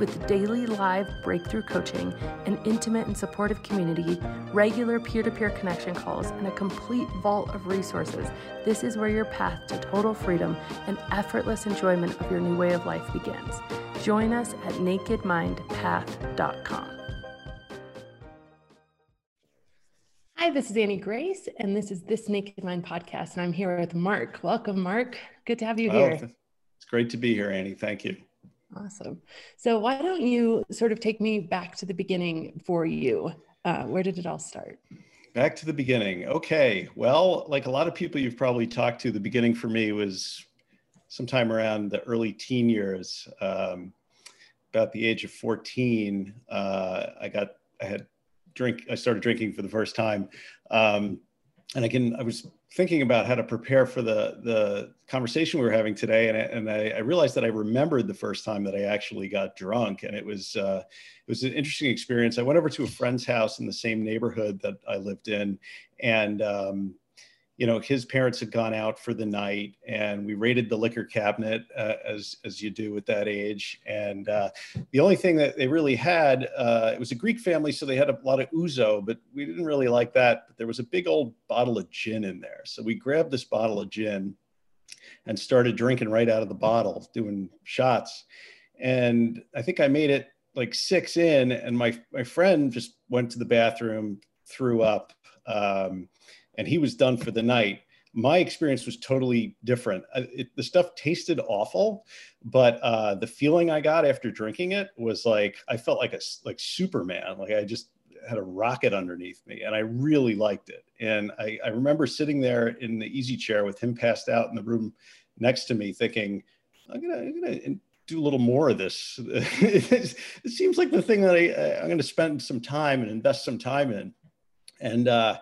With daily live breakthrough coaching, an intimate and supportive community, regular peer to peer connection calls, and a complete vault of resources, this is where your path to total freedom and effortless enjoyment of your new way of life begins. Join us at nakedmindpath.com. Hi, this is Annie Grace, and this is This Naked Mind podcast, and I'm here with Mark. Welcome, Mark. Good to have you oh, here. Oh, it's great to be here, Annie. Thank you. Awesome. So, why don't you sort of take me back to the beginning for you? Uh, where did it all start? Back to the beginning. Okay. Well, like a lot of people you've probably talked to, the beginning for me was sometime around the early teen years. Um, about the age of 14, uh, I got, I had drink, I started drinking for the first time. Um, and can, I was thinking about how to prepare for the the conversation we were having today, and I, and I, I, realized that I remembered the first time that I actually got drunk, and it was uh, it was an interesting experience. I went over to a friend's house in the same neighborhood that I lived in, and um, you know, his parents had gone out for the night, and we raided the liquor cabinet uh, as as you do at that age. And uh, the only thing that they really had, uh, it was a Greek family, so they had a lot of ouzo, but we didn't really like that. But there was a big old bottle of gin in there, so we grabbed this bottle of gin and started drinking right out of the bottle, doing shots. And I think I made it like six in, and my my friend just went to the bathroom, threw up. Um, and he was done for the night. My experience was totally different. It, the stuff tasted awful, but uh, the feeling I got after drinking it was like I felt like a like Superman. Like I just had a rocket underneath me, and I really liked it. And I, I remember sitting there in the easy chair with him passed out in the room next to me, thinking, "I'm gonna, I'm gonna do a little more of this. it seems like the thing that I, I'm to spend some time and invest some time in. And uh,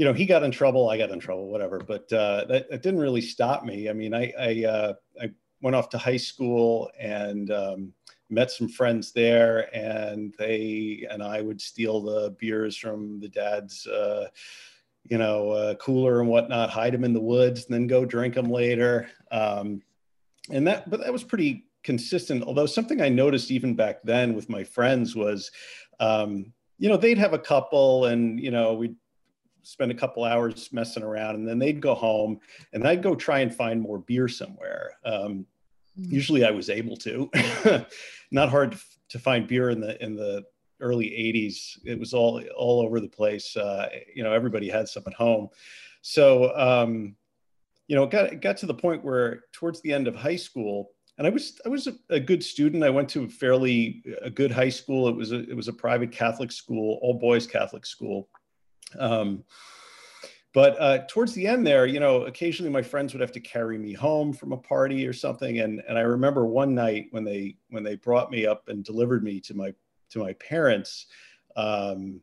you know, he got in trouble, I got in trouble, whatever. But uh, that, that, didn't really stop me. I mean, I I, uh, I went off to high school and um, met some friends there, and they and I would steal the beers from the dad's. Uh, you know, uh, cooler and whatnot, hide them in the woods, and then go drink them later. Um, and that, but that was pretty consistent. Although something I noticed even back then with my friends was, um, you know, they'd have a couple, and you know, we'd spend a couple hours messing around and then they'd go home and I'd go try and find more beer somewhere. Um, mm. Usually I was able to. Not hard to find beer in the in the early 80s. It was all all over the place. Uh, you know, everybody had some at home. So um, you know, it got it got to the point where towards the end of high school, and I was I was a, a, good student. I went to a fairly a good high school. It was a it was a private Catholic school, all boys Catholic school. Um, but uh, towards the end there, you know, occasionally my friends would have to carry me home from a party or something. And, and I remember one night when they when they brought me up and delivered me to my to my parents, um,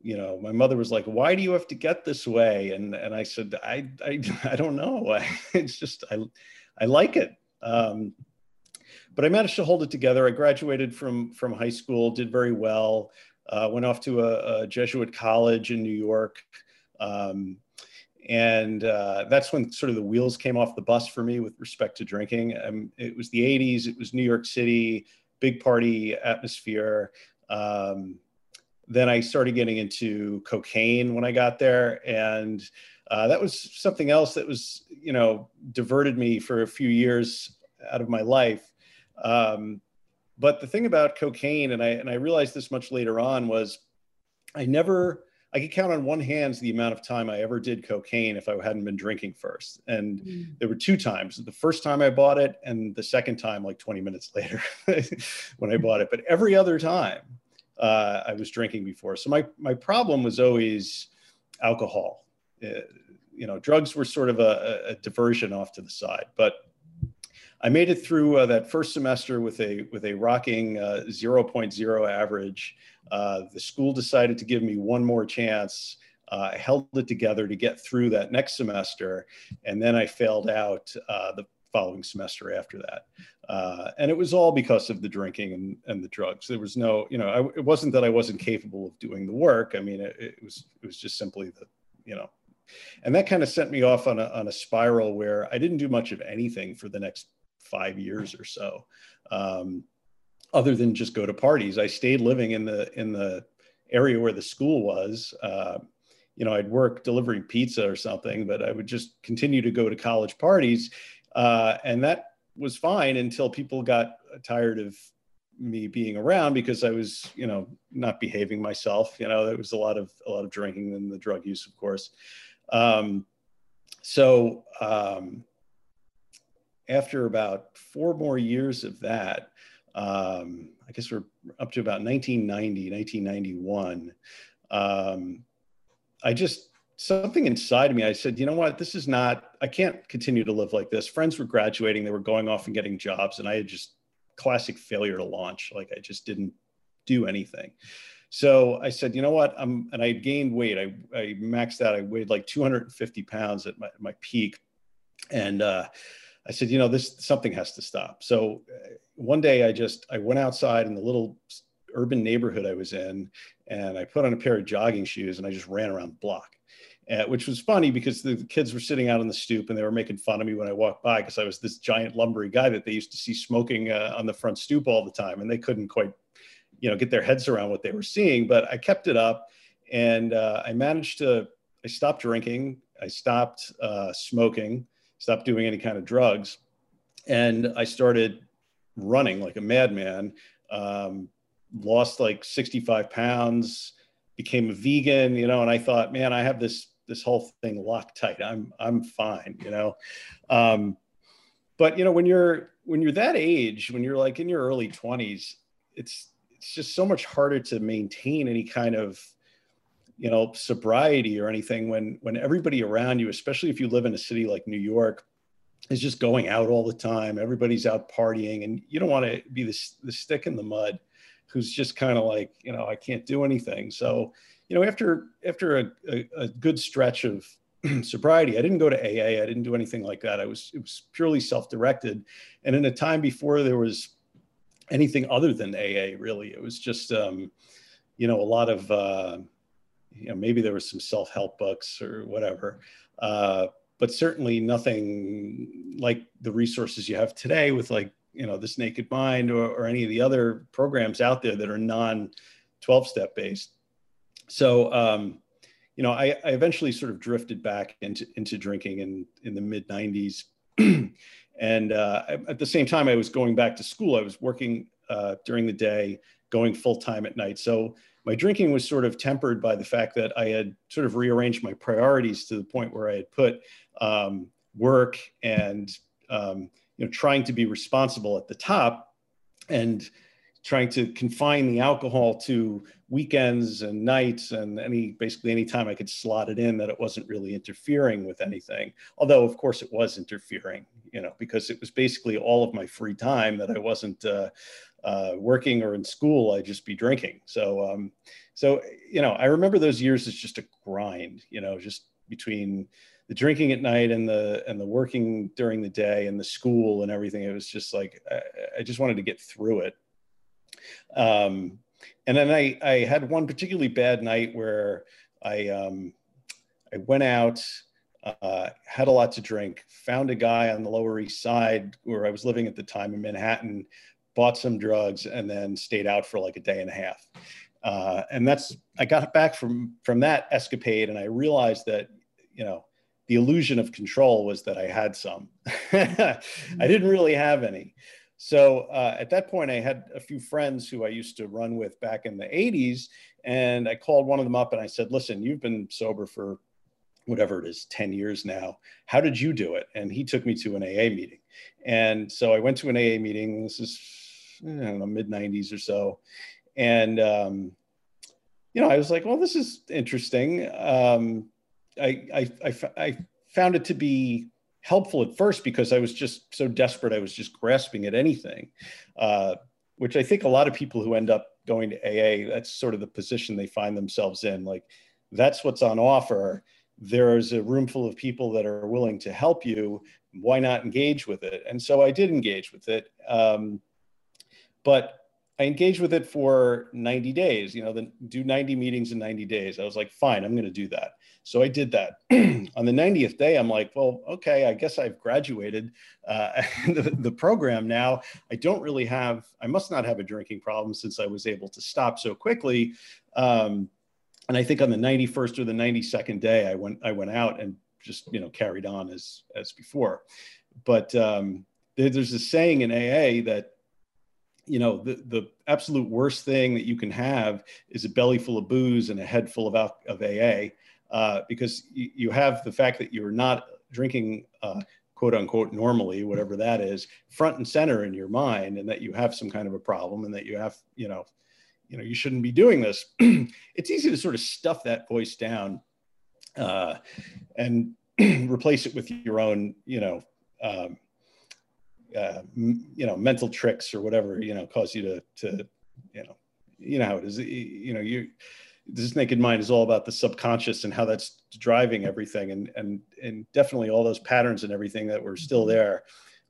you know, my mother was like, "Why do you have to get this way?" And and I said, "I I, I don't know. it's just I I like it." Um, but I managed to hold it together. I graduated from from high school, did very well uh, went off to a, a, Jesuit college in New York. Um, and uh, that's when sort of the wheels came off the bus for me with respect to drinking. Um, it was the 80s, it was New York City, big party atmosphere. Um, then I started getting into cocaine when I got there. And uh, that was something else that was, you know, diverted me for a few years out of my life. Um, but the thing about cocaine, and I and I realized this much later on, was I never I could count on one hand the amount of time I ever did cocaine if I hadn't been drinking first. And mm. there were two times. The first time I bought it, and the second time, like 20 minutes later, when I bought it. But every other time, uh, I was drinking before. So my my problem was always alcohol. Uh, you know, drugs were sort of a, a, diversion off to the side, but I made it through uh, that first semester with a with a rocking uh, 0.0 average. Uh, the school decided to give me one more chance. Uh, I held it together to get through that next semester, and then I failed out uh, the following semester after that. Uh, and it was all because of the drinking and, and the drugs. There was no, you know, I, it wasn't that I wasn't capable of doing the work. I mean, it, it was it was just simply the, you know, and that kind of sent me off on a on a spiral where I didn't do much of anything for the next five years or so, um, other than just go to parties. I stayed living in the in the area where the school was. Uh, you know, I'd work delivering pizza or something, but I would just continue to go to college parties, uh, and that was fine until people got tired of me being around because I was, you know, not behaving myself. You know, there was a lot of a lot of drinking and the drug use, of course. Um, so um, after about four more years of that, um, I guess we're up to about 1990, 1991. Um, I just, something inside of me, I said, you know what, this is not, I can't continue to live like this. Friends were graduating, they were going off and getting jobs, and I had just classic failure to launch. Like I just didn't do anything. So I said, you know what? I'm, and I gained weight. I, I maxed out. I weighed like 250 pounds at my, my peak. And, uh, I said, you know, this something has to stop. So uh, one day I just I went outside in the little urban neighborhood I was in, and I put on a pair of jogging shoes and I just ran around the block. Uh, which was funny because the kids were sitting out on the stoop and they were making fun of me when I walked by because I was this giant lumbery guy that they used to see smoking uh, on the front stoop all the time, and they couldn't quite, you know, get their heads around what they were seeing. But I kept it up, and uh, I managed to. I stopped drinking. I stopped uh, smoking stopped doing any kind of drugs. And I started running like a madman, um, lost like 65 pounds, became a vegan, you know, and I thought, man, I have this this whole thing locked tight. I'm I'm fine, you know. Um, but you know, when you're when you're that age, when you're like in your early 20s, it's it's just so much harder to maintain any kind of you know sobriety or anything when when everybody around you especially if you live in a city like new york is just going out all the time. Everybody's out partying and you don't want to be the, the stick in the mud who's just kind of like you know i can't do anything. So you know after after a, a, a good stretch of sobriety i didn't go to aa i didn't do anything like that. I was it was purely self-directed. And in a time before there was anything other than aa really it was just um, you know a lot of uh, you know, maybe there was some self-help books or whatever, uh, but certainly nothing like the resources you have today with like, you know, this Naked Mind or, or any of the other programs out there that are non 12 step based. So, um, you know, I, I, eventually sort of drifted back into, into drinking in, in the mid 90s. and uh, at the same time, I was going back to school. I was working uh, during the day, going full time at night. So my drinking was sort of tempered by the fact that I had sort of rearranged my priorities to the point where I had put um, work and um, you know trying to be responsible at the top and trying to confine the alcohol to weekends and nights and any basically any time I could slot it in that it wasn't really interfering with anything. Although of course it was interfering, you know, because it was basically all of my free time that I wasn't uh, uh, working or in school, I'd just be drinking. So, um, so you know, I remember those years as just a grind. You know, just between the drinking at night and the and the working during the day and the school and everything. It was just like I, I just wanted to get through it. Um, and then I I had one particularly bad night where I um, I went out. Uh, had a lot to drink, found a guy on the Lower East Side where I was living at the time in Manhattan bought some drugs, and then stayed out for like a day and a half. Uh, and that's I got back from from that escapade, and I realized that you know the illusion of control was that I had some. I didn't really have any. So uh, at that point, I had a few friends who I used to run with back in the 80s. And I called one of them up and I said, Listen, you've been sober for whatever it is 10 years now how did you do it and he took me to an aa meeting and so i went to an aa meeting this is I don't know, mid 90s or so. and um, you know, I was like, well, this is interesting. Um, I, I, I, I found it to be helpful at first because I was just so desperate. I was just grasping at anything, uh, which I think a lot of people who end up going to AA, that's sort of the position they find themselves in. Like, that's what's on offer. There's a room full of people that are willing to help you. Why not engage with it? And so I did engage with it. Um, but I engaged with it for 90 days, you know, then do 90 meetings in 90 days. I was like, fine, I'm going to do that. So I did that. On the 90th day, I'm like, well, okay, I guess I've graduated uh, the, the, program now. I don't really have, I must not have a drinking problem since I was able to stop so quickly. Um, and I think on the 91st or the 92nd day, I went, I went out and just, you know, carried on as, as before. But um, there, there's a saying in AA that you know the, the absolute worst thing that you can have is a belly full of booze and a head full of, of aa uh, because you, you, have the fact that you're not drinking uh, quote unquote normally whatever that is front and center in your mind and that you have some kind of a problem and that you have you know you know you shouldn't be doing this. It's easy to sort of stuff that voice down uh, and replace it with your own you know um, uh, you know mental tricks or whatever you know cause you to to you know you know how it is you know you this naked mind is all about the subconscious and how that's driving everything and and and definitely all those patterns and everything that were still mm-hmm. there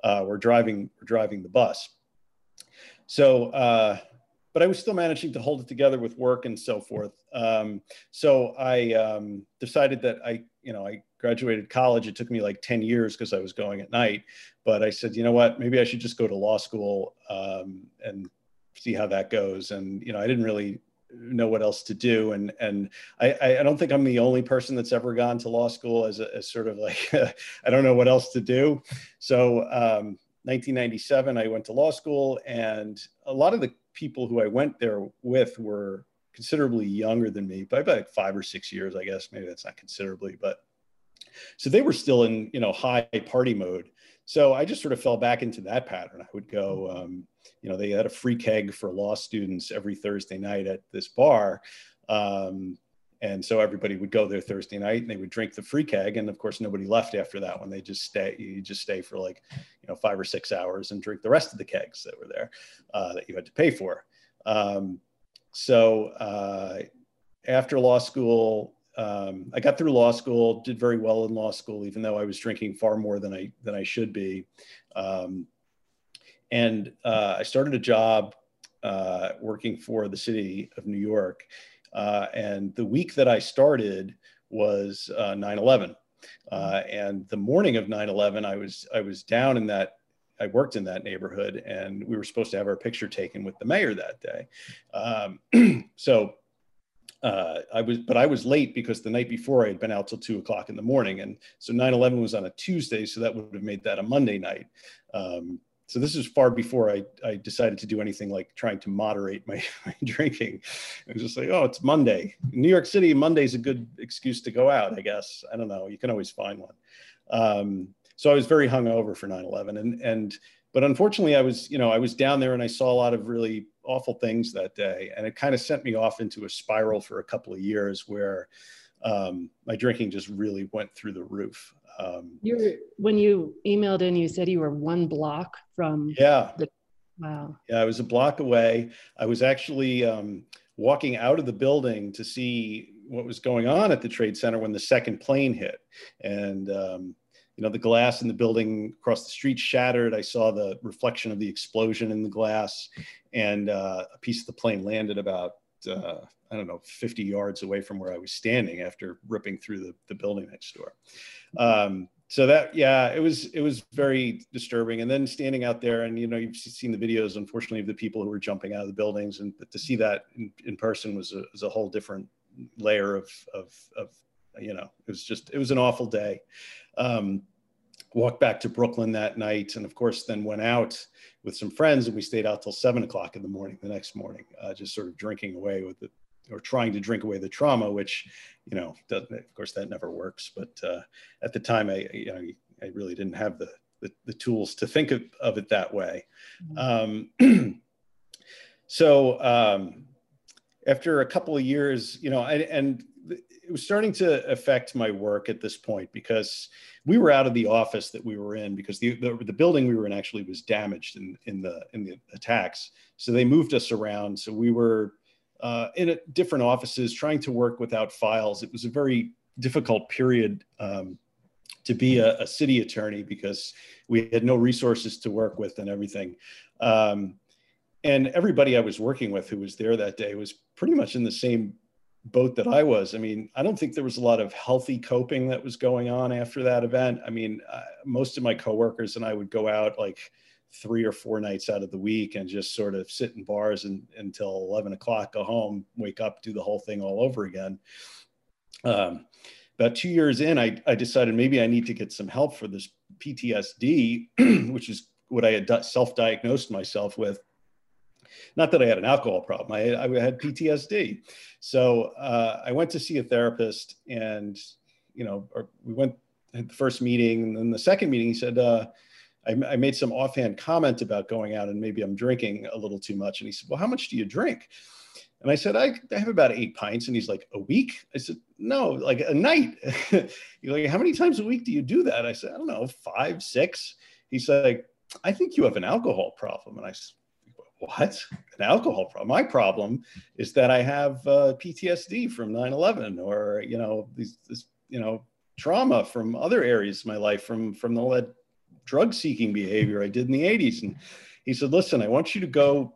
uh, were driving were driving the bus so uh, but I was still managing to hold it together with work and so forth. Um, so I um, decided that I, you know, I graduated college. It took me like 10 years because I was going at night. But I said, you know what, maybe I should just go to law school um, and see how that goes. And, you know, I didn't really know what else to do. And, and I, I don't think I'm the only person that's ever gone to law school as, a, as sort of like, I don't know what else to do. So 1997, um, I went to law school and a lot of the people who I went there with were considerably younger than me, by about like five or six years, I guess. Maybe that's not considerably, but so they were still in you know high party mode. So I just sort of fell back into that pattern. I would go, um, you know, they had a free keg for law students every Thursday night at this bar. Um, and so everybody would go there Thursday night and they would drink the free keg. And of course, nobody left after that one. they just stay, you just stay for like, you know, five or six hours and drink the rest of the kegs that were there uh, that you had to pay for. Um, so uh, after law school, um, I got through law school, did very well in law school, even though I was drinking far more than I than I should be. Um, and uh, I started a job uh, working for the city of New York uh, and the week that I started was uh, 9/11. Uh, and the morning of 9/11, I was I was down in that I worked in that neighborhood, and we were supposed to have our picture taken with the mayor that day. Um, so uh, I was, but I was late because the night before I had been out till two o'clock in the morning, and so 9/11 was on a Tuesday, so that would have made that a Monday night. Um, so this is far before I, I decided to do anything like trying to moderate my, my drinking. I was just like, oh, it's Monday. In New York City, Monday's a good excuse to go out, I guess. I don't know. You can always find one. Um, so I was very hungover for 9-11. And, and, but unfortunately I was, you know, I was down there and I saw a lot of really awful things that day. And it kind of sent me off into a spiral for a couple of years where um, my drinking just really went through the roof. Um, you when you emailed in, you said you were one block from. Yeah. The, wow. Yeah, I was a block away. I was actually um, walking out of the building to see what was going on at the Trade Center when the second plane hit, and um, you know the glass in the building across the street shattered. I saw the reflection of the explosion in the glass, and uh, a piece of the plane landed about. Uh, I don't know, 50 yards away from where I was standing after ripping through the, the building next door. Um, so that, yeah, it was, it was very disturbing. And then standing out there and, you know, you've seen the videos, unfortunately, of the people who were jumping out of the buildings and to see that in, in person was a, was a whole different layer of, of, of, you know, it was just, it was an awful day. Um, walked back to Brooklyn that night, and of course, then went out with some friends, and we stayed out till seven o'clock in the morning the next morning, uh, just sort of drinking away with the or trying to drink away the trauma, which, you know, doesn't, of course that never works. But uh, at the time, I, you know, I really didn't have the, the, the tools to think of, of, it that way. Mm-hmm. Um, so, um, after a couple of years, you know, I, and it was starting to affect my work at this point because we were out of the office that we were in because the, the, the, building we were in actually was damaged in, in the in the attacks. So they moved us around. So we were uh, in a, different offices trying to work without files. It was a very difficult period um, to be a, a, city attorney because we had no resources to work with and everything. Um, and everybody I was working with who was there that day was pretty much in the same boat that I was. I mean, I don't think there was a lot of healthy coping that was going on after that event. I mean, uh, most of my coworkers and I would go out like three or four nights out of the week and just sort of sit in bars and, until 11 o'clock, go home, wake up, do the whole thing all over again. Um, about two years in, I, I decided maybe I need to get some help for this PTSD, which is what I had self-diagnosed myself with not that I had an alcohol problem, I, I had PTSD. So uh, I went to see a therapist, and you know, we went at the first meeting, and then the second meeting, he said, uh, I, I, made some offhand comment about going out and maybe I'm drinking a little too much. And he said, Well, how much do you drink? And I said, I, I have about eight pints. And he's like, A week? I said, No, like a night. He's like, How many times a week do you do that? I said, I don't know, five, six. He's like, I think you have an alcohol problem. And I said, what? An alcohol problem my problem is that i have uh, ptsd from 9-11 or you know these this you know trauma from other areas of my life from from all that drug seeking behavior i did in the 80s and he said listen i want you to go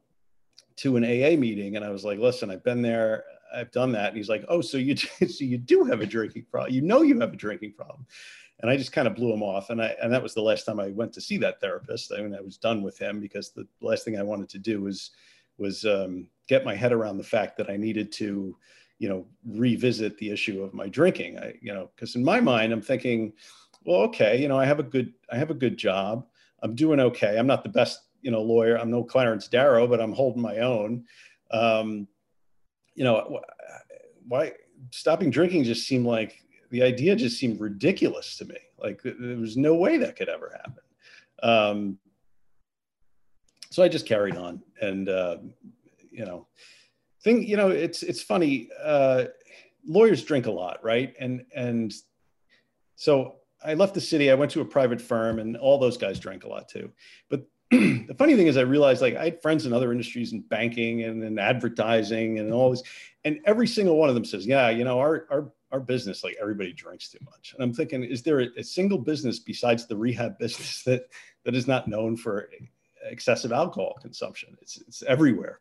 to an aa meeting. And i was like listen i've been there. I've done that. And he's like oh so you so you do have a drinking problem you know you have a drinking problem and I just kind of blew him off. And I and that was the last time I went to see that therapist. I mean, I was done with him because the last thing I wanted to do was was um, get my head around the fact that I needed to, you know, revisit the issue of my drinking. I, you know, because in my mind, I'm thinking, well, okay, you know, I have a good I have a good job. I'm doing okay. I'm not the best, you know, lawyer. I'm no Clarence Darrow, but I'm holding my own. Um, you know, why stopping drinking just seemed like the idea just seemed ridiculous to me. Like there was no way that could ever happen. Um, so I just carried on, and uh, you know, thing you know, it's it's funny. Uh, lawyers drink a lot, right? And and so I left the city. I went to a private firm, and all those guys drank a lot too. But the funny thing is, I realized like I had friends in other industries in banking and in advertising and all this, and every single one of them says, "Yeah, you know, our our our business, like everybody drinks too much. And I'm thinking, is there a, a, single business besides the rehab business that that is not known for excessive alcohol consumption? It's it's everywhere,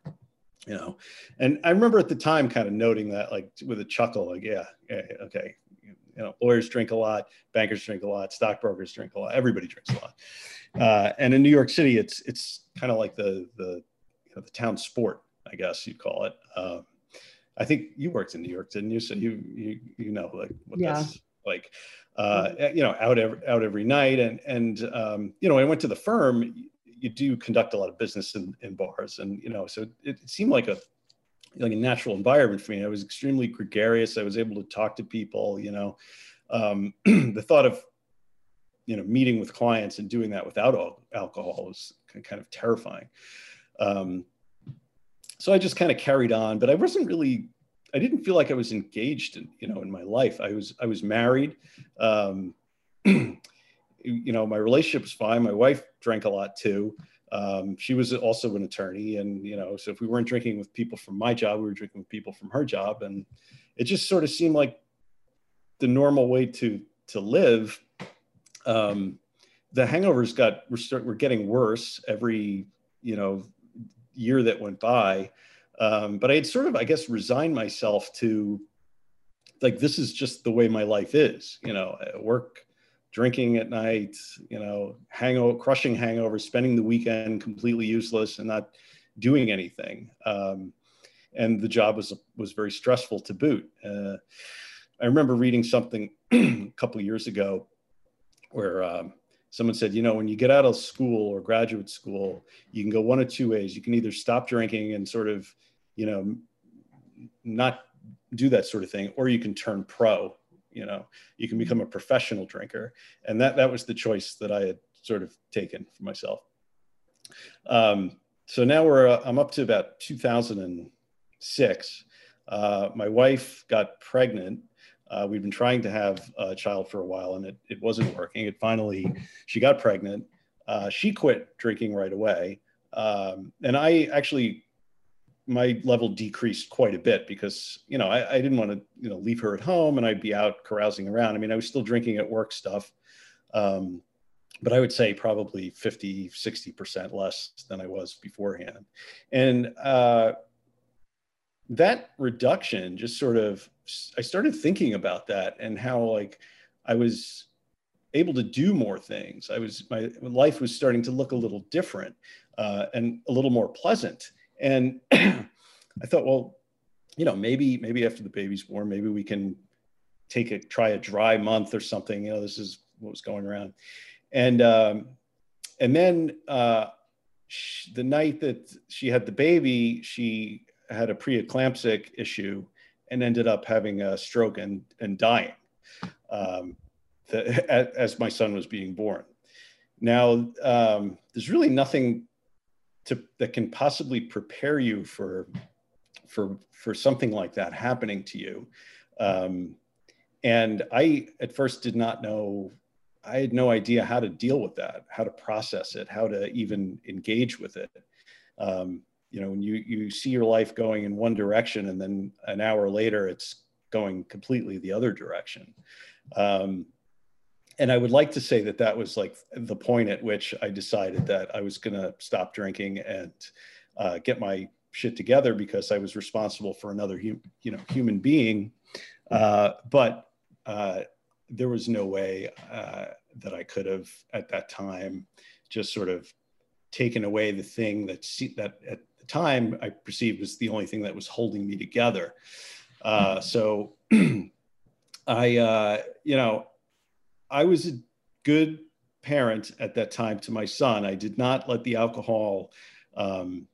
you know. And I remember at the time kind of noting that, like with a chuckle, like, yeah, yeah okay, you know, lawyers drink a lot, bankers drink a lot, stockbrokers drink a lot, everybody drinks a lot. Uh, and in New York City, it's it's kind of like the the you know, the town sport, I guess you'd call it. Um, I think you worked in New York, didn't you? So you you you know like what yeah. that's like. Uh, mm-hmm. you know, out every out every night, and and um, you know, I went to the firm. You do conduct a lot of business in, in bars, and you know, so it, it seemed like a like a natural environment for me. I was extremely gregarious. I was able to talk to people. You know, um, the thought of you know meeting with clients and doing that without alcohol was kind of terrifying. Um, so I just kind of carried on, but I wasn't really, I didn't feel like I was engaged in, you know, in my life. I was, I was married. Um, you know, my relationship was fine. My wife drank a lot too. Um, she was also an attorney, and you know, so if we weren't drinking with people from my job, we were drinking with people from her job, and it just sort of seemed like the normal way to to live. Um, the hangovers got were were getting worse every you know year that went by. Um, but I had sort of, I guess, resigned myself to like this is just the way my life is. You know, work, drinking at night, you know, hangover, crushing hangovers, spending the weekend completely useless and not doing anything. Um, and the job was was very stressful to boot. Uh, I remember reading something a couple years ago where um, someone said, you know, when you get out of school or graduate school, you can go one of two ways. You can either stop drinking and sort of, you know, not do that sort of thing, or you can turn pro. You know, you can become a professional drinker, and that that was the choice that I had sort of taken for myself. Um, so now we're uh, I'm up to about 2006. Uh, my wife got pregnant. Uh, we'd been trying to have a child for a while and it, it wasn't working. It finally, she got pregnant. Uh, she quit drinking right away. Um, and I actually, my level decreased quite a bit because, you know, I, I didn't want to, you know, leave her at home and I'd be out carousing around. I mean, I was still drinking at work stuff. Um, but I would say probably 50, 60% less than I was beforehand. And uh, that reduction just sort of, I started thinking about that and how like I was able to do more things. I was, my life was starting to look a little different uh, and a little more pleasant. And I thought, well, you know, maybe, maybe after the baby's born, maybe we can take a, try a dry month or something. You know, this is what was going around and um, and then uh, the night that she had the baby, she had a preeclamptic issue and ended up having a stroke and and dying um, the, as my son was being born. Now, um, there's really nothing to, that can possibly prepare you for for for something like that happening to you. Um, and I at first did not know I had no idea how to deal with that, how to process it, how to even engage with it. Um, you know, when you you see your life going in one direction, and then an hour later, it's going completely the other direction. Um, and I would like to say that that was like the point at which I decided that I was going to stop drinking and uh, get my shit together because I was responsible for another hum- you know human being. Uh, but uh, there was no way uh, that I could have at that time just sort of taken away the thing that that at the time I perceived was the only thing that was holding me together. Uh, so I, uh, you know, I was a good parent at that time to my son. I did not let the alcohol um,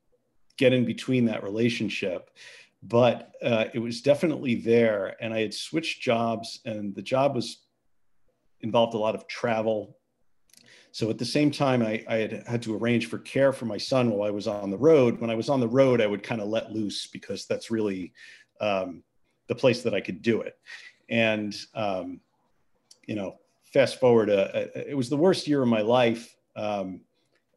get in between that relationship but uh, it was definitely there and i had switched jobs and the job was involved a lot of travel. So at the same time, I, I, had had to arrange for care for my son while I was on the road. When I was on the road, I would kind of let loose because that's really um, the place that I could do it. And, um, you know, fast forward, uh, uh it was the worst year of my life. Um,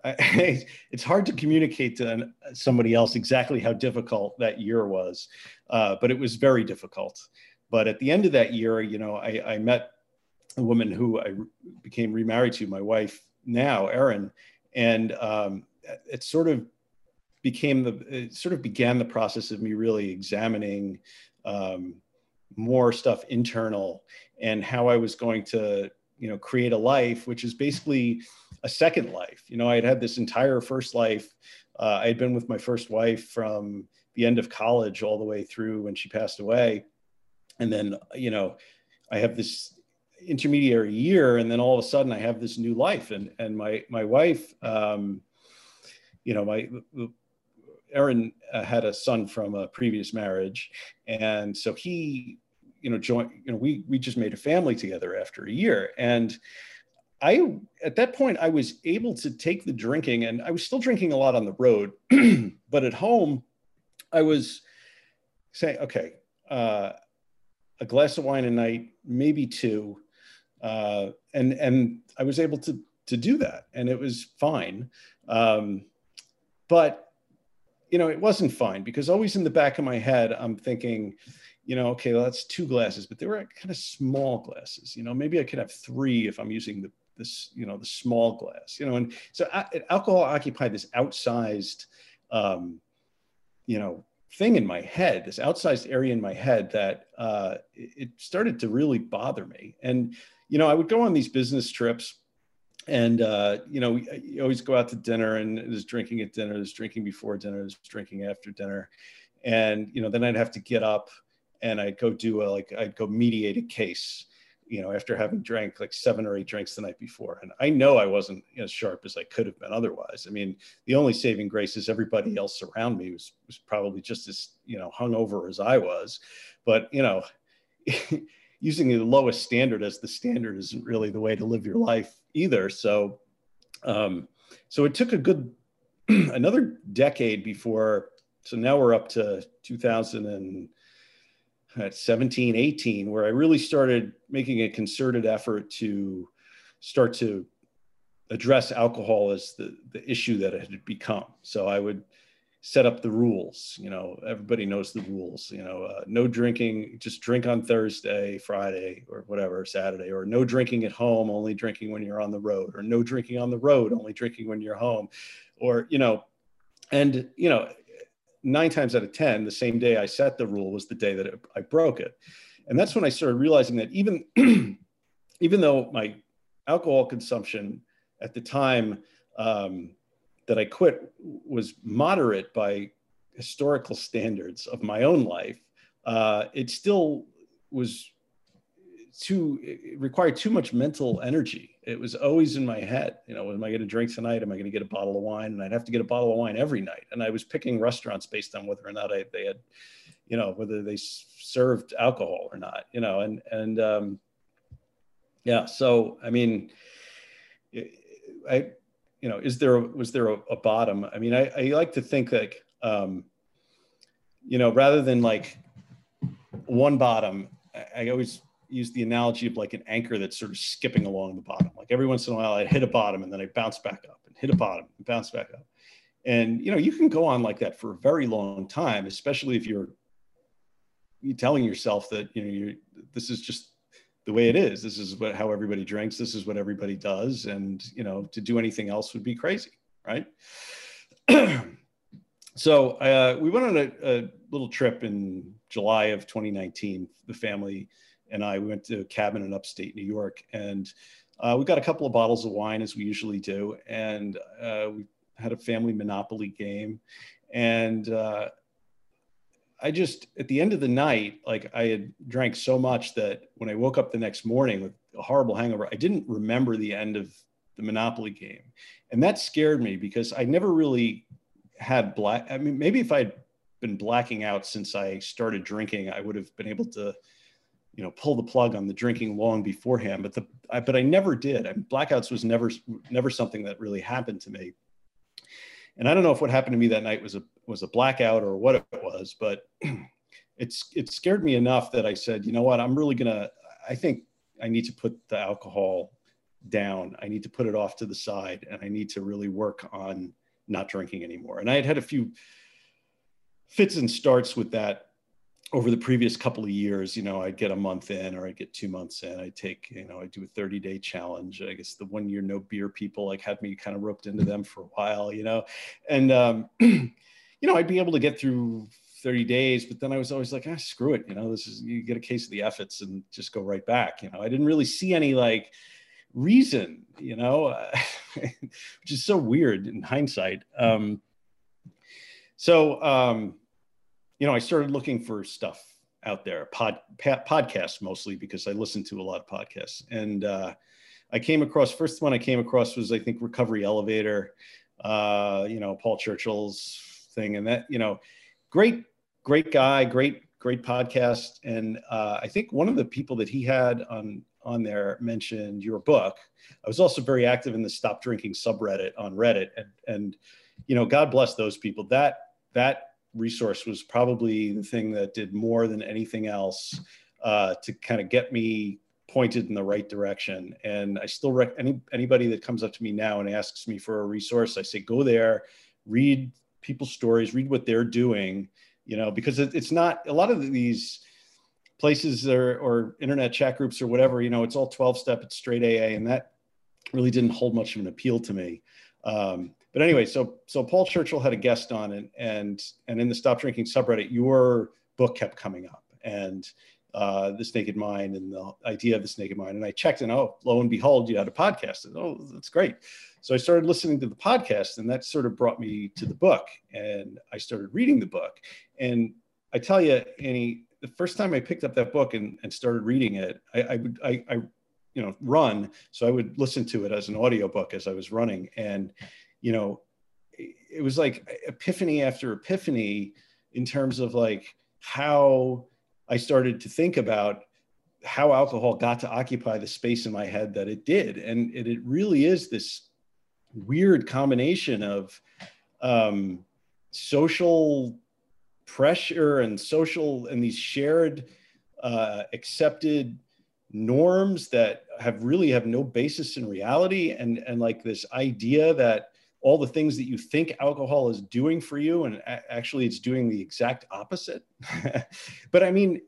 I, it's hard to communicate to somebody else exactly how difficult that year was, uh, but it was very difficult. But at the end of that year, you know, I, I met a woman who I became remarried to, my wife now, Erin, and um, it sort of became the it sort of began the process of me really examining um, more stuff internal and how I was going to you know create a life which is basically a second life. You know i had had this entire first life uh, i had been with my first wife from the end of college all the way through when she passed away. And then you know i have this intermediary year and then all of a sudden i have this new life. And and my my wife um you know my Erin uh, had a son from a previous marriage. And so he you know joined you know we we just made a family together after a year. And I at that point I was able to take the drinking and I was still drinking a lot on the road but at home I was saying okay uh, a glass of wine a night maybe two uh, and and I was able to to do that, and it was fine. Um, but you know, it wasn't fine because always in the back of my head, I'm thinking, you know, okay, well, that's two glasses, but they were kind of small glasses. You know, maybe I could have three if I'm using the this, you know, the small glass. You know, and so uh, alcohol occupied this outsized, um, you know, thing in my head, this outsized area in my head that uh, it started to really bother me. And you know, I would go on these business trips and uh, you know, you always go out to dinner and there's drinking at dinner, there's drinking before dinner, there's drinking after dinner. And, you know, then I'd have to get up and I'd go do a, like, I'd go mediate a case, you know, after having drank like seven or eight drinks the night before. And I know I wasn't as sharp as I could have been otherwise. I mean, the only saving grace is everybody else around me was, was probably just as, you know, hungover as I was. But, you know, using the lowest standard as the standard isn't really the way to live your life either. So, um, so it took a good another decade before. So now we're up to 2000 and at 17, 18, where I really started making a concerted effort to start to address alcohol as the, the issue that it had become. So I would set up the rules. You know, everybody knows the rules. You know, uh, no drinking, just drink on Thursday, Friday, or whatever, Saturday, or no drinking at home, only drinking when you're on the road, or no drinking on the road, only drinking when you're home, or you know, and you know, nine times out of ten, the same day I set the rule was the day that it, I broke it, and that's when I started realizing that even even though my alcohol consumption at the time um, that I quit was moderate by historical standards of my own life, uh, it still was too it required too much mental energy. It was always in my head. You know, am I going to drink tonight? Am I going to get a bottle of wine? And I'd have to get a bottle of wine every night. And I was picking restaurants based on whether or not I, they had, you know, whether they served alcohol or not. You know, and and um, yeah. So I mean, I you know, is there was there a, a bottom? I mean, I, I, like to think like, um, you know, rather than like one bottom, I, I, always use the analogy of like an anchor that's sort of skipping along the bottom. Like every once in a while, I'd hit a bottom and then I bounce back up and hit a bottom and bounce back up. And you know, you can go on like that for a very long time, especially if you're, you're telling yourself that you know you this is just the way it is. This is what how everybody drinks. This is what everybody does, and you know to do anything else would be crazy, right? so uh, we went on a, a, little trip in July of 2019. The family and I we went to a cabin in upstate New York, and uh, we got a couple of bottles of wine as we usually do, and uh, we had a family Monopoly game, and uh, I just at the end of the night, like I had drank so much that when I woke up the next morning with a horrible hangover, I didn't remember the end of the Monopoly game. And that scared me because I never really had black. I mean, maybe if I'd been blacking out since I started drinking, I would have been able to, you know, pull the plug on the drinking long beforehand. But the I, but I never did. I mean, blackouts was never never something that really happened to me. And I don't know if what happened to me that night was a was a blackout or what it was, but it's it scared me enough that I said, you know what, I'm really gonna. I think I need to put the alcohol down. I need to put it off to the side, and I need to really work on not drinking anymore. And I had had a few fits and starts with that over the previous couple of years, you know, I'd get a month in or I'd get two months in. I'd take, you know, I'd do a 30 day challenge. I guess the one year no beer people like had me kind of roped into them for a while, you know, and um, you know, I'd be able to get through 30 days, but then I was always like, ah, screw it. You know, this is, you get a case of the efforts and just go right back. You know, I didn't really see any like reason, you know, which is so weird in hindsight. Um, so, um, you know, I started looking for stuff out there, pod, podcasts mostly because I listen to a lot of podcasts. And uh, I came across, first one I came across was, I think, Recovery Elevator, uh, you know, Paul Churchill's thing. And that, you know, great, great guy, great, great podcast. And uh, I think one of the people that he had on on there mentioned your book. I was also very active in the stop drinking subreddit on Reddit. And, and you know, God bless those people. That that resource was probably the thing that did more than anything else uh, to kind of get me pointed in the right direction. And I still rec- any anybody that comes up to me now and asks me for a resource, I say go there, read people's stories, read what they're doing, you know, because it, it's not a lot of these places or, or internet chat groups or whatever, you know, it's all 12 step, it's straight AA. And that really didn't hold much of an appeal to me. Um, but anyway, so so Paul Churchill had a guest on and and and in the Stop Drinking subreddit, your book kept coming up and uh, this naked mind and the idea of this naked mind. And I checked and oh, lo and behold, you had a podcast. Oh, that's great. So I started listening to the podcast, and that sort of brought me to the book. And I started reading the book. And I tell you, Annie, the first time I picked up that book and, and started reading it, I, I would I, I you know run, so I would listen to it as an audiobook as I was running, and you know, it was like epiphany after epiphany in terms of like how I started to think about how alcohol got to occupy the space in my head that it did, and it, it really is this weird combination of um, social pressure and social and these shared uh, accepted norms that have really have no basis in reality. And and like this idea that all the things that you think alcohol is doing for you and actually it's doing the exact opposite. But i mean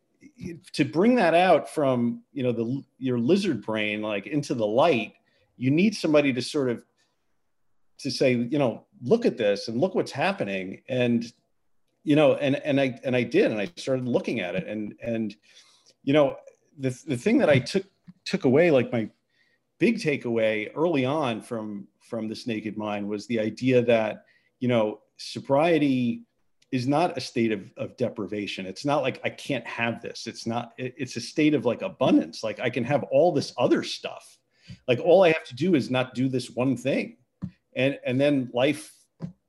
to bring that out from you know the your lizard brain like into the light you need somebody to sort of to say you know look at this and look what's happening. And you know and and i and i did and i started looking at it. And and you know the, the thing that i took took away like my big takeaway early on from from this naked mind was the idea that you know sobriety is not a state of, of deprivation. It's not like i can't have this. It's not it, it's a state of like abundance. Like i can have all this other stuff. Like all i have to do is not do this one thing. And and then life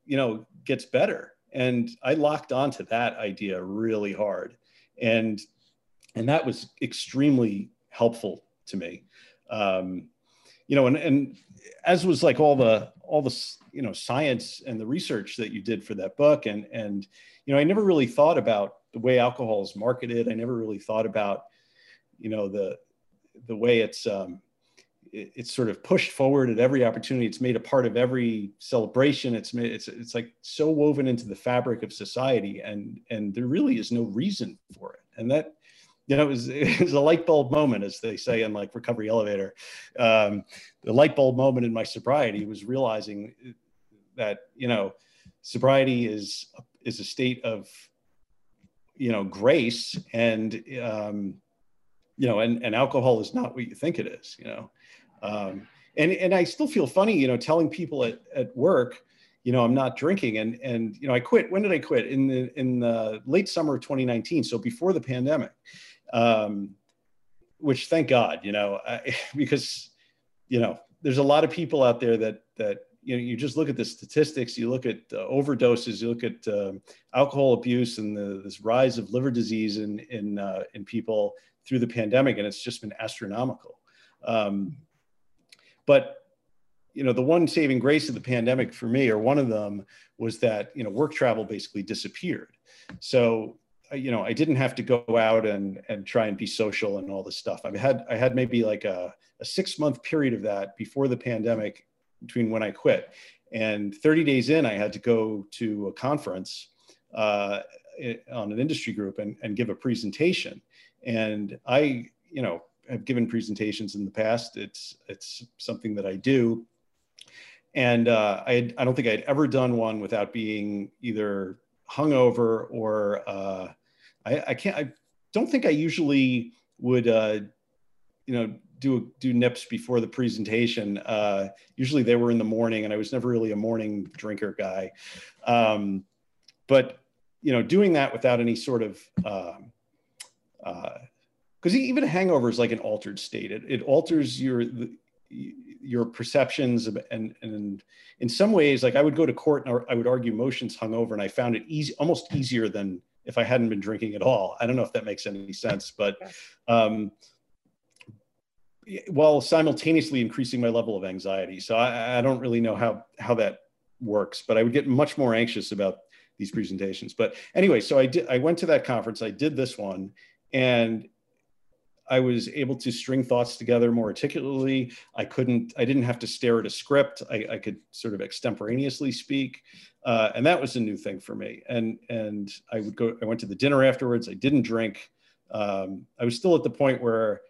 you know gets better. And i locked onto that idea really hard. And and that was extremely helpful to me. Um, you know and and as was like all the all the you know science and the research that you did for that book and and you know i never really thought about the way alcohol is marketed i never really thought about you know the the way it's um, it's sort of pushed forward at every opportunity. It's made a part of every celebration. It's made, it's it's like so woven into the fabric of society, and and there really is no reason for it. And that, you know, it was, it was a light bulb moment, as they say in like recovery elevator. Um, the light bulb moment in my sobriety was realizing that you know, sobriety is is a state of you know grace and um, you know and, and alcohol is not what you think it is you know um, and and I still feel funny, you know, telling people at, at work, you know, I'm not drinking. And and you know, I quit. When did I quit? In the in the late summer of 2019, so before the pandemic. Um, which thank God, you know, I, because you know, there's a lot of people out there that that you know, you just look at the statistics, you look at uh, overdoses, you look at um, alcohol abuse and the, this rise of liver disease in in uh, in people through the pandemic, and it's just been astronomical. Um, but you know, the one saving grace of the pandemic for me, or one of them, was that you know work travel basically disappeared. So you know, I didn't have to go out and and try and be social and all this stuff. I had I had maybe like a, a six month period of that before the pandemic, between when I quit, and 30 days in, I had to go to a conference uh, on an industry group and, and give a presentation. And I, you know, have given presentations in the past. It's it's something that I do, and uh, I I don't think I'd ever done one without being either hungover or uh, I I can't I don't think I usually would uh, you know do do nips before the presentation. Uh, usually they were in the morning, and I was never really a morning drinker guy. Um, but you know, doing that without any sort of um, uh, because even a hangover is like an altered state. It, it alters your your perceptions and and in some ways, like I would go to court and I would argue motions hungover, and I found it easy, almost easier than if I hadn't been drinking at all. I don't know if that makes any sense, but um, while simultaneously increasing my level of anxiety. So I, I don't really know how how that works, but I would get much more anxious about these presentations. But anyway, so I did. I went to that conference. I did this one, and I was able to string thoughts together more articulately. I couldn't, I didn't have to stare at a script. I, I could sort of extemporaneously speak. Uh, and that was a new thing for me. And, and I would go, I went to the dinner afterwards. I didn't drink. Um, I was still at the point where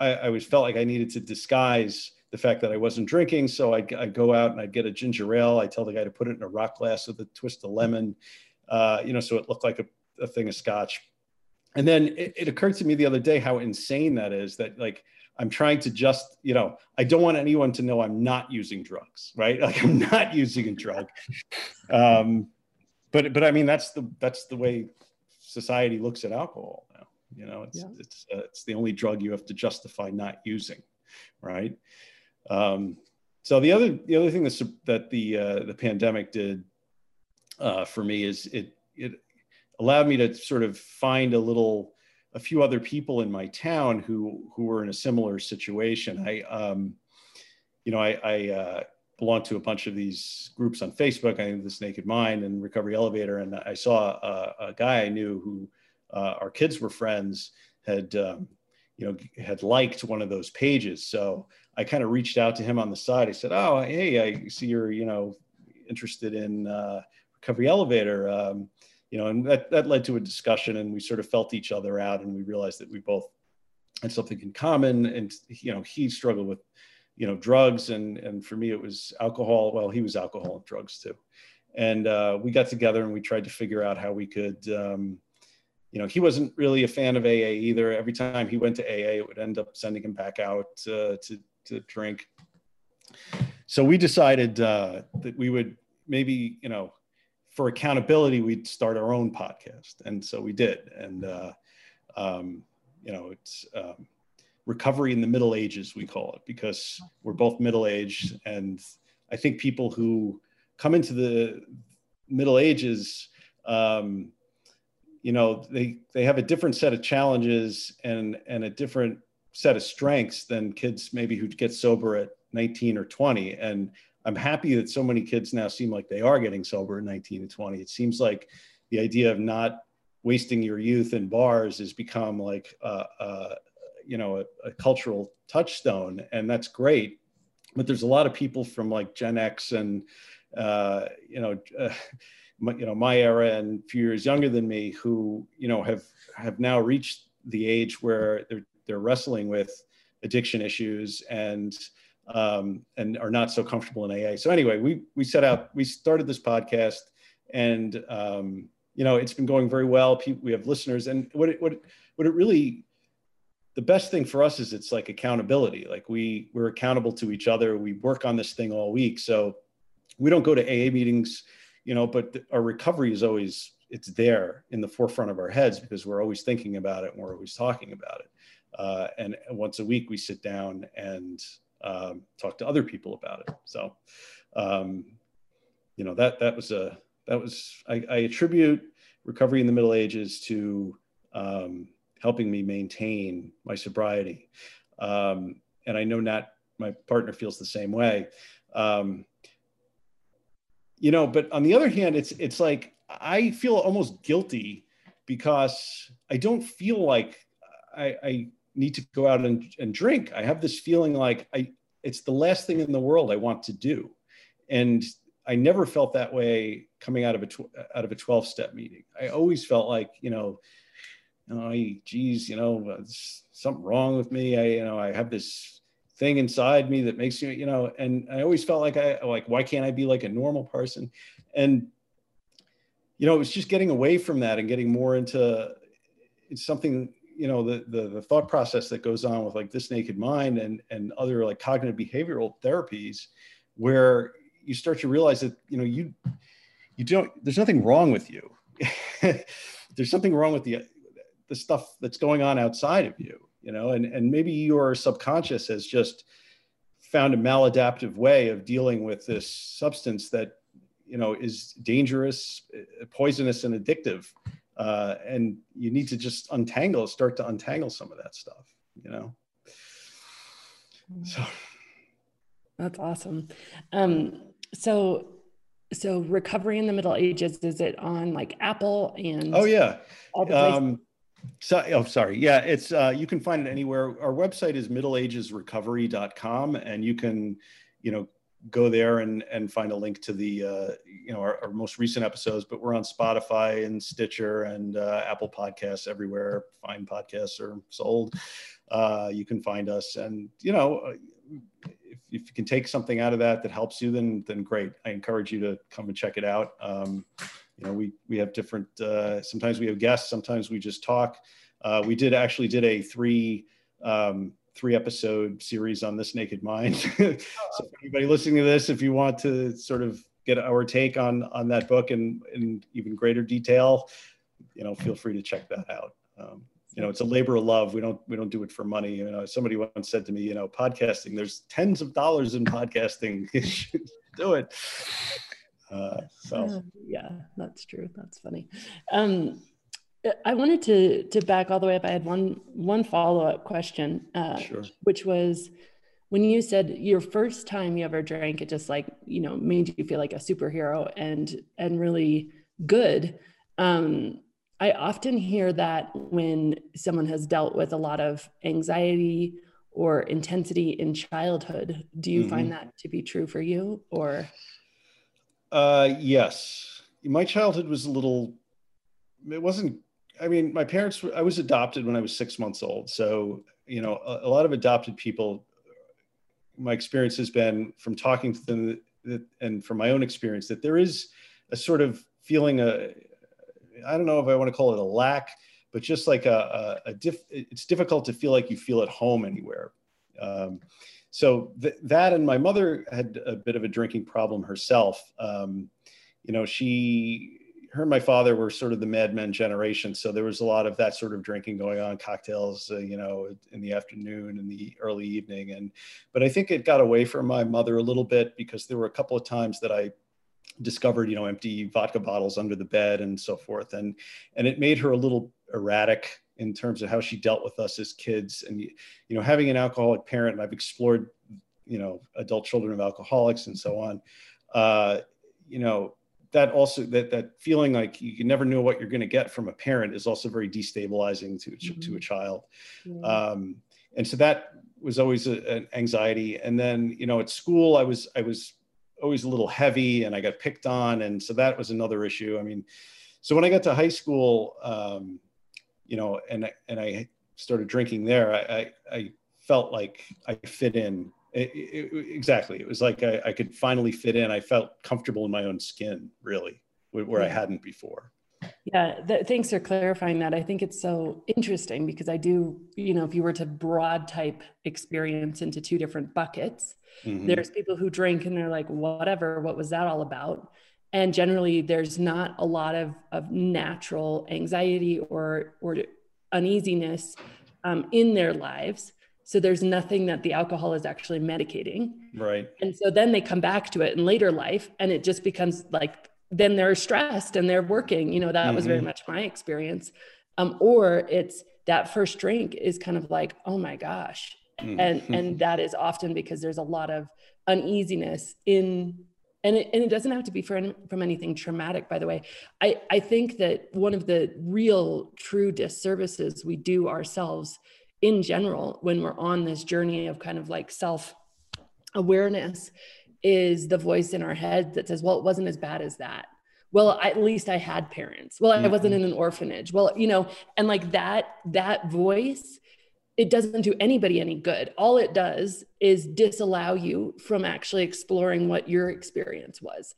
I, I was felt like I needed to disguise the fact that I wasn't drinking. So I'd, I'd, go out and I'd get a ginger ale. I tell the guy to put it in a rock glass with a twist of lemon, uh, you know, so it looked like a, a thing of scotch and then it, it, occurred to me the other day how insane that is that like i'm trying to just you know i don't want anyone to know i'm not using drugs right? Like i'm not using a drug. Um, but but i mean that's the that's the way society looks at alcohol now. You know it's yeah. it's uh, it's the only drug you have to justify not using right? Um, so the other the other thing that's, that the uh, the pandemic did uh, for me is it it allowed me to sort of find a little a few other people in my town who who were in a similar situation. I um, you know I, I uh, belong to a bunch of these groups on Facebook. I this Naked Mind and Recovery Elevator, and I saw a, a guy I knew who uh, our kids were friends, had um, you know had liked one of those pages. So I kind of reached out to him on the side. I said, "Oh, hey, I see you're you know interested in uh, recovery elevator." Um, you know, and that, that led to a discussion and we sort of felt each other out and we realized that we both had something in common. And, you know, he struggled with, you know, drugs and, and for me, it was alcohol. Well, he was alcohol and drugs too. And uh, we got together and we tried to figure out how we could, um, you know, he wasn't really a fan of AA either. Every time he went to AA, it would end up sending him back out uh, to, to drink. So we decided uh, that we would maybe, you know, for accountability, we'd start our own podcast. And so we did. And, uh, um, you know, it's um, recovery in the Middle Ages, we call it, because we're both middle aged. And I think people who come into the Middle Ages, um, you know, they, they have a different set of challenges and, and a different set of strengths than kids maybe who get sober at 19 or 20. And I'm happy that so many kids now seem like they are getting sober at 19 and 20. It seems like the idea of not wasting your youth in bars has become like, uh, uh, you know, a, a, cultural touchstone, and that's great. But there's a lot of people from like Gen X and, uh, you know, my, you know, my era and a few years younger than me who, you know, have have now reached the age where they're they're wrestling with addiction issues and um, and are not so comfortable in AA. So anyway, we we set out, we started this podcast, and um, you know it's been going very well. People, we have listeners, and what it, what what it really the best thing for us is it's like accountability. Like we we're accountable to each other. We work on this thing all week, so we don't go to AA meetings, you know, but our recovery is always it's there in the forefront of our heads because we're always thinking about it and we're always talking about it. Uh, and once a week we sit down and um, talk to other people about it. So, um, you know, that, that was a, that was, I, I attribute recovery in the Middle Ages to um, helping me maintain my sobriety. Um, and I know Nat, my partner feels the same way. Um, you know, but on the other hand, it's, it's like, I feel almost guilty because I don't feel like I, I need to go out and, and drink. I have this feeling like I, it's the last thing in the world I want to do. And I never felt that way coming out of a, tw- out of a 12 step meeting. I always felt like, you know, oh, geez, you know, something wrong with me. I, you know, I have this thing inside me that makes you, you know, and I always felt like I, like, why can't I be like a normal person? And, you know, it was just getting away from that and getting more into it's something you know the, the, the thought process that goes on with like this naked mind and and other like cognitive behavioral therapies where you start to realize that you know you you don't there's nothing wrong with you. There's something wrong with the the stuff that's going on outside of you you know and and maybe your subconscious has just found a maladaptive way of dealing with this substance that you know is dangerous eh, poisonous and addictive uh, and you need to just untangle, start to untangle some of that stuff, you know. So that's awesome. Um, so, so recovery in the Middle Ages is it on like Apple and? Oh yeah. Um, so, oh, sorry. Yeah, it's uh, you can find it anywhere. Our website is middleagesrecovery.com, and you can, you know, go there and and find a link to the uh, you know our, our, most recent episodes. But we're on Spotify and Stitcher and uh, Apple Podcasts everywhere. Fine podcasts are sold. Uh, you can find us, and you know. Uh, if, if you can take something out of that that helps you, then then great. I encourage you to come and check it out. Um, you know, we we have different. Uh, sometimes we have guests. Sometimes we just talk. Uh, we did actually did a three um, three episode series on this naked mind. so anybody listening to this, if you want to sort of get our take on on that book in in even greater detail, you know, feel free to check that out. Um, you know, it's a labor of love. We don't we don't do it for money. You know, somebody once said to me, you know, podcasting. There's tens of dollars in podcasting. do it. Uh, so yeah, that's true. That's funny. Um, I wanted to to back all the way up. I had one one follow up question, uh, sure. which was when you said your first time you ever drank, it just like you know made you feel like a superhero and and really good. Um, I often hear that when someone has dealt with a lot of anxiety or intensity in childhood. Do you mm-hmm. find that to be true for you or? Uh, yes. My childhood was a little, it wasn't, I mean, my parents, I was adopted when I was six months old. So, you know, a, a lot of adopted people, my experience has been from talking to them that, and from my own experience that there is a sort of feeling, a, I don't know if I want to call it a lack, but just like a, a, a diff, it's difficult to feel like you feel at home anywhere. Um, so th- that and my mother had a bit of a drinking problem herself. Um, you know, she, her and my father were sort of the Mad Men generation. So there was a lot of that sort of drinking going on, cocktails, uh, you know, in the afternoon and the early evening. And, but I think it got away from my mother a little bit because there were a couple of times that I discovered, you know, empty vodka bottles under the bed and so forth. And, and it made her a little erratic in terms of how she dealt with us as kids and you know having an alcoholic parent and i've explored you know adult children of alcoholics and so on uh, you know that also that that feeling like you never know what you're going to get from a parent is also very destabilizing to mm-hmm. to a child yeah. um, and so that was always a, an anxiety and then you know at school i was i was always a little heavy and i got picked on and so that was another issue i mean so when i got to high school um, you know, and and I started drinking there, I I, I felt like I fit in. It, it, exactly, it was like I, I, could finally fit in. I felt comfortable in my own skin, really, where I hadn't before. Yeah, th- thanks for clarifying that. I think it's so interesting because I do, you know, if you were to broad type experience into two different buckets, mm-hmm. there's people who drink and they're like, whatever, what was that all about? and generally there's not a lot of, of natural anxiety or or uneasiness um, in their lives so there's nothing that the alcohol is actually medicating right and so then they come back to it in later life and it just becomes like then they're stressed and they're working you know that mm-hmm. was very mm-hmm. much my experience um, or it's that first drink is kind of like oh my gosh mm-hmm. and and that is often because there's a lot of uneasiness in and it, and it doesn't have to be for, from anything traumatic by the way I, I think that one of the real true disservices we do ourselves in general when we're on this journey of kind of like self awareness is the voice in our head that says well it wasn't as bad as that well at least i had parents well i wasn't mm-hmm. in an orphanage well you know and like that that voice it doesn't do anybody any good. All it does is disallow you from actually exploring what your experience was.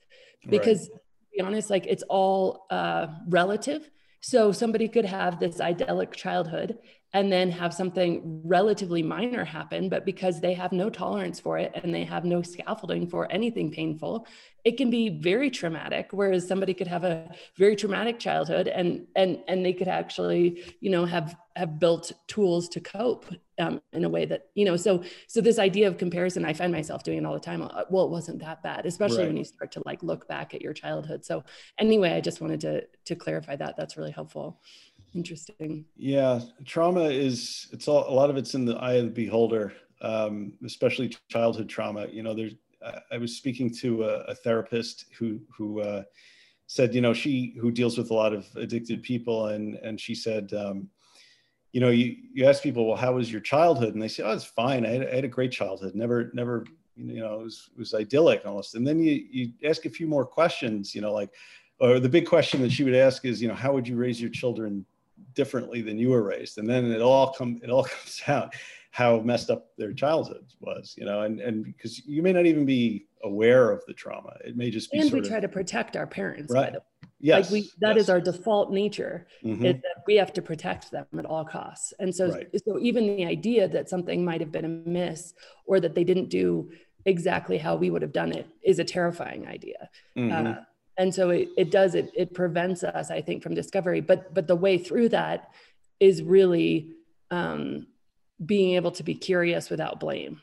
Because right. to be honest, like it's all uh, relative. So somebody could have this idyllic childhood and then have something relatively minor happen but because they have no tolerance for it and they have no scaffolding for anything painful it can be very traumatic whereas somebody could have a very traumatic childhood and and and they could actually you know have have built tools to cope um, in a way that you know so so this idea of comparison i find myself doing it all the time. Uh, well it wasn't that bad especially right. when you start to like look back at your childhood. So anyway i just wanted to to clarify that. That's really helpful Interesting. Yeah, trauma is it's all a lot of it's in the eye of the beholder, um, especially childhood trauma. You know, there's I was speaking to a, a therapist who who uh, said, you know, she who deals with a lot of addicted people, and and she said, um, you know, you you ask people, well, how was your childhood? And they say, oh, it's fine. I had, I had a great childhood. Never never you know it was it was idyllic almost. And then you you ask a few more questions, you know, like or the big question that she would ask is, you know, how would you raise your children differently than you were raised and then it all come it all comes out how messed up their childhood was you know and and because you may not even be aware of the trauma it may just be and we of, try to protect our parents right yes like we that yes. is our default nature mm-hmm. is that we have to protect them at all costs and so right. so even the idea that something might have been amiss or that they didn't do exactly how we would have done it is a terrifying idea mm-hmm. uh, and so it, it does it it prevents us i think from discovery but but the way through that is really um, being able to be curious without blame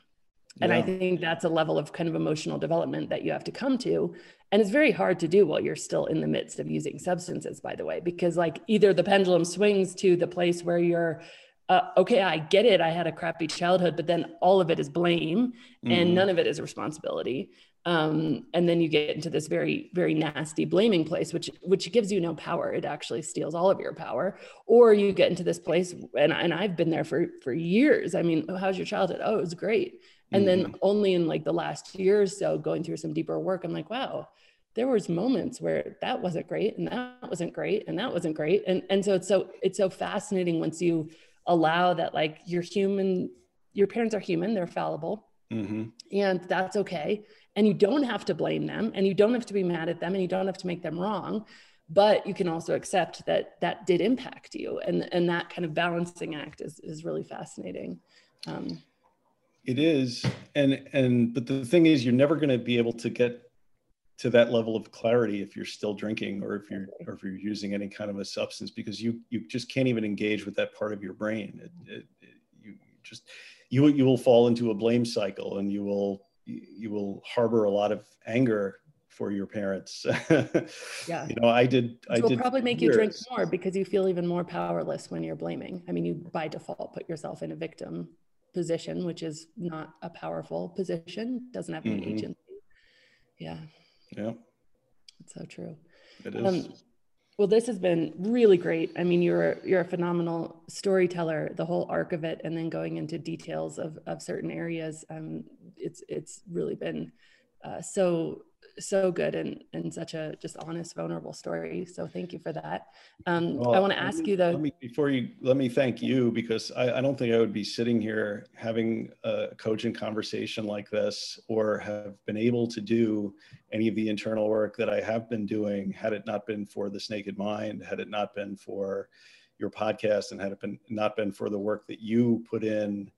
and yeah. i think that's a level of kind of emotional development that you have to come to and it's very hard to do while you're still in the midst of using substances by the way because like either the pendulum swings to the place where you're uh, okay, I get it. I had a crappy childhood, but then all of it is blame mm-hmm. and none of it is responsibility. Um, and then you get into this very, very nasty blaming place, which which gives you no power. It actually steals all of your power. Or you get into this place, and, and I've been there for for years. I mean, how's your childhood? Oh, it was great. And mm-hmm. then only in like the last year or so, going through some deeper work, I'm like, wow, there was moments where that wasn't great and that wasn't great and that wasn't great and and so it's so it's so fascinating once you allow that like you're human your parents are human they're fallible mm-hmm. and that's okay and you don't have to blame them and you don't have to be mad at them and you don't have to make them wrong but you can also accept that that did impact you and and that kind of balancing act is is really fascinating. Um, it is and and but the thing is you're never going to be able to get to that level of clarity if you're still drinking or if you're or if you're using any kind of a substance because you you just can't even engage with that part of your brain. It, it, it, you just you you will fall into a blame cycle and you will you will harbor a lot of anger for your parents yeah you know i did i will probably make years. you drink more because you feel even more powerless when you're blaming i mean you by default put yourself in a victim position which is not a powerful position doesn't have any mm-hmm. agency yeah yeah. It's so true. It is. Um, well, this has been really great. I mean, you're you're a phenomenal storyteller, the whole arc of it, and then going into details of of certain areas. Um, it's it's really been uh, so so good and and such a just honest vulnerable story so thank you for that. Um, well, i want to ask you though let me, before you let me thank you because I, I don't think i would be sitting here having a coaching conversation like this or have been able to do any of the internal work that i have been doing had it not been for this naked mind had it not been for your podcast and had it been not been for the work that you put in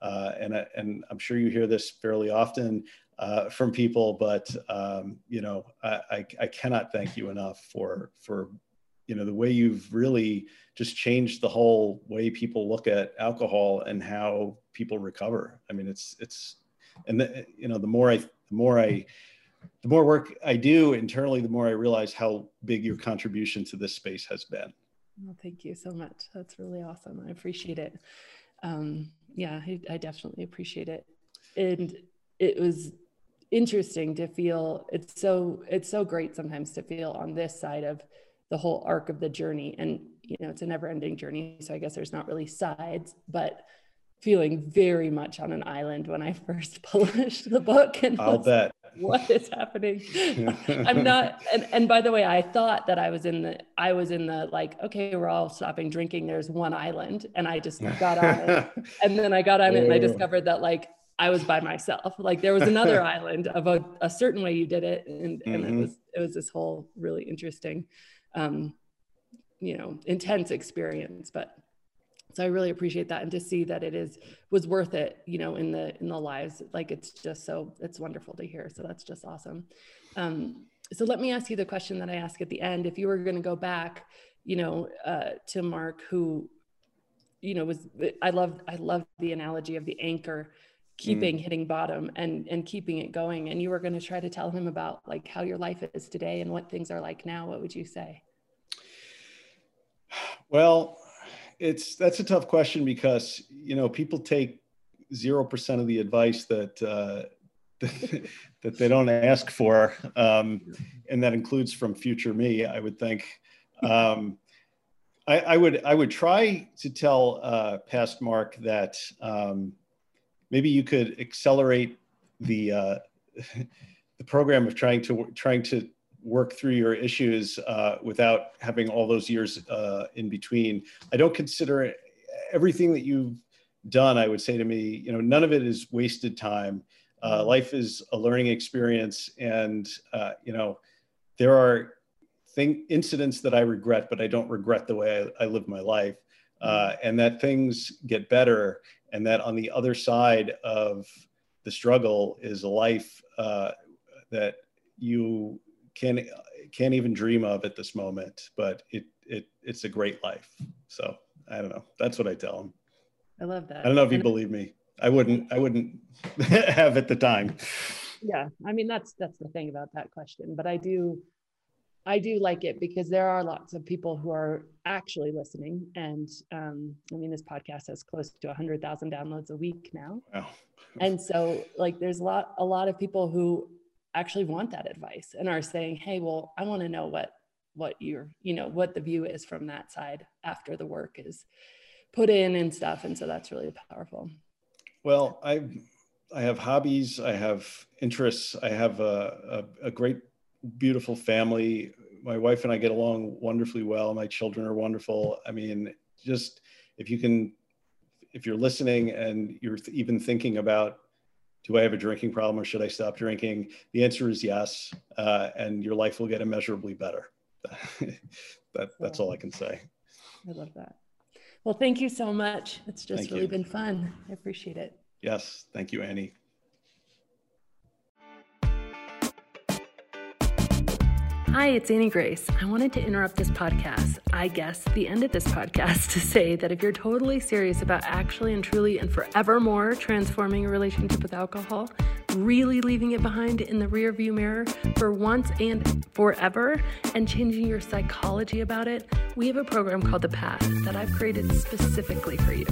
uh, and, and I'm sure you hear this fairly often uh, from people, but um, you know, I, I, I, cannot thank you enough for for you know the way you've really just changed the whole way people look at alcohol and how people recover. I mean, it's it's and the, you know the more I the more I the more work I do internally, the more I realize how big your contribution to this space has been. Well, thank you so much. That's really awesome. I appreciate it. Um, yeah, I, I definitely appreciate it. And it was interesting to feel it's so it's so great sometimes to feel on this side of the whole arc of the journey and you know it's a never ending journey so i guess there's not really sides but feeling very much on an island when i first published the book and i'll bet what is happening i'm not and, and by the way i thought that i was in the i was in the like okay we're all stopping drinking there's one island and i just got on it and then i got on it and i discovered that like I was by myself. Like there was another island of a, a, certain way you did it, and, and mm-hmm. it was it was this whole really interesting, um, you know, intense experience. But so I really appreciate that, and to see that it is was worth it, you know, in the in the lives. Like it's just so it's wonderful to hear. So that's just awesome. Um, so let me ask you the question that I ask at the end. If you were going to go back, you know, uh, to Mark, who, you know, was I love I love the analogy of the anchor keeping mm. hitting bottom and and keeping it going and you were going to try to tell him about like how your life is today and what things are like now what would you say well it's that's a tough question because you know people take 0% of the advice that uh, that they don't ask for um, and that includes from future me i would think. Um, I, I, would i would try to tell uh, past mark that um, maybe you could accelerate the uh, the program of trying to trying to work through your issues uh, without having all those years uh, in between. I don't consider everything that you've done. I would say to me, you know, none of it is wasted time. Uh, mm-hmm. life is a learning experience, and uh, you know, there are thing incidents that I regret, but I don't regret the way I, I live my life. Uh, mm-hmm. and that things get better and that on the other side of the struggle is a life uh, that you can can't even dream of at this moment but it it it's a great life so i don't know that's what i tell them i love that i don't know if you believe me i wouldn't i wouldn't have at the time yeah i mean that's that's the thing about that question but i do I do like it because there are lots of people who are actually listening. And um, I mean, this podcast has close to 100,000 downloads a week now. Wow. and so, like, there's a lot, a lot of people who actually want that advice and are saying, "Hey, well, I want to know what what you're, you know, what the view is from that side after the work is put in and stuff." And so that's really powerful. Well, I I have hobbies, I have interests, I have a, a, a great, beautiful family. My wife and I get along wonderfully well. My children are wonderful. I mean, just if you can, if you're listening and you're even thinking about, do I have a drinking problem or should I stop drinking? The answer is yes, uh, and your life will get immeasurably better. that, that's all I can say. I love that. Well, thank you so much. It's just thank really you. been fun. I appreciate it. Yes. Thank you, Annie. Hi, it's Annie Grace. I wanted to interrupt this podcast, I guess the end of this podcast, to say that if you're totally serious about actually and truly and forevermore transforming your relationship with alcohol, really leaving it behind in the rearview mirror for once and forever, and changing your psychology about it, we have a program called The Path that I've created specifically for you.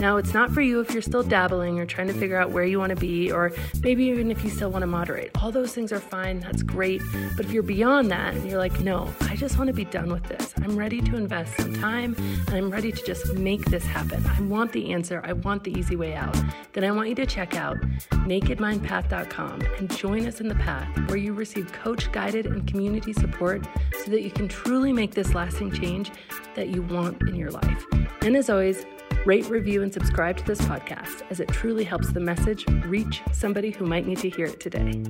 Now, it's not for you if you're still dabbling or trying to figure out where you want to be, or maybe even if you still want to moderate. All those things are fine, that's great. But if you're beyond that and you're like, no, I just want to be done with this, I'm ready to invest some time and I'm ready to just make this happen. I want the answer, I want the easy way out. Then I want you to check out nakedmindpath.com and join us in the path where you receive coach guided and community support so that you can truly make this lasting change that you want in your life. And as always, Rate, review, and subscribe to this podcast as it truly helps the message reach somebody who might need to hear it today.